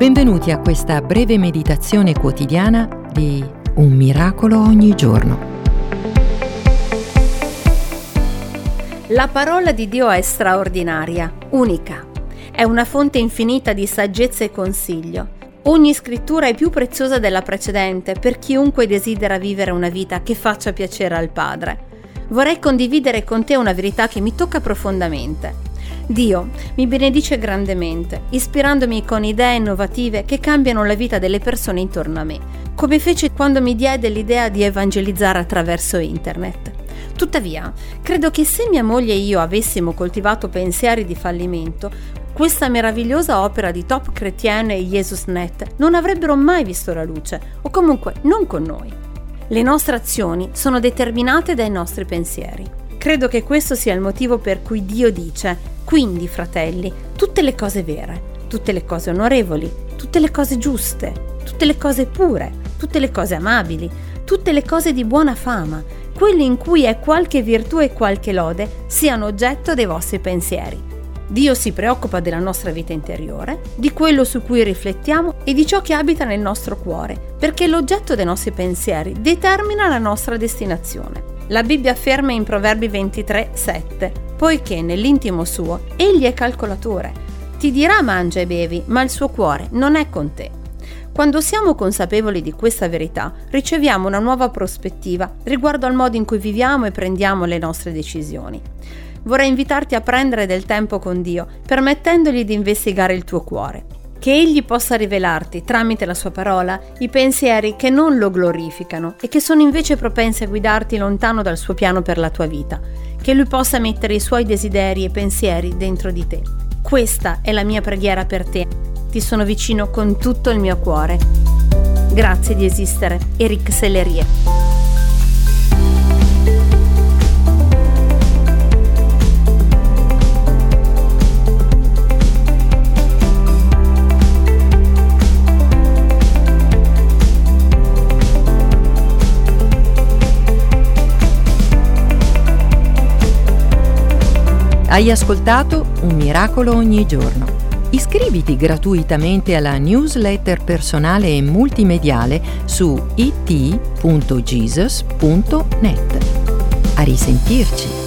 Benvenuti a questa breve meditazione quotidiana di Un miracolo ogni giorno. La parola di Dio è straordinaria, unica. È una fonte infinita di saggezza e consiglio. Ogni scrittura è più preziosa della precedente per chiunque desidera vivere una vita che faccia piacere al Padre. Vorrei condividere con te una verità che mi tocca profondamente. Dio mi benedice grandemente, ispirandomi con idee innovative che cambiano la vita delle persone intorno a me, come fece quando mi diede l'idea di evangelizzare attraverso internet. Tuttavia, credo che se mia moglie e io avessimo coltivato pensieri di fallimento, questa meravigliosa opera di Top Chrétien e JesusNet non avrebbero mai visto la luce, o comunque non con noi. Le nostre azioni sono determinate dai nostri pensieri. Credo che questo sia il motivo per cui Dio dice quindi, fratelli, tutte le cose vere, tutte le cose onorevoli, tutte le cose giuste, tutte le cose pure, tutte le cose amabili, tutte le cose di buona fama, quelle in cui è qualche virtù e qualche lode, siano oggetto dei vostri pensieri. Dio si preoccupa della nostra vita interiore, di quello su cui riflettiamo e di ciò che abita nel nostro cuore, perché l'oggetto dei nostri pensieri determina la nostra destinazione. La Bibbia afferma in Proverbi 23, 7 poiché nell'intimo suo egli è calcolatore. Ti dirà mangia e bevi, ma il suo cuore non è con te. Quando siamo consapevoli di questa verità, riceviamo una nuova prospettiva riguardo al modo in cui viviamo e prendiamo le nostre decisioni. Vorrei invitarti a prendere del tempo con Dio, permettendogli di investigare il tuo cuore. Che Egli possa rivelarti, tramite la sua parola, i pensieri che non lo glorificano e che sono invece propensi a guidarti lontano dal suo piano per la tua vita che Lui possa mettere i suoi desideri e pensieri dentro di te. Questa è la mia preghiera per te. Ti sono vicino con tutto il mio cuore. Grazie di esistere. Eric Sellerie. Hai ascoltato Un miracolo ogni giorno. Iscriviti gratuitamente alla newsletter personale e multimediale su it.jesus.net. A risentirci!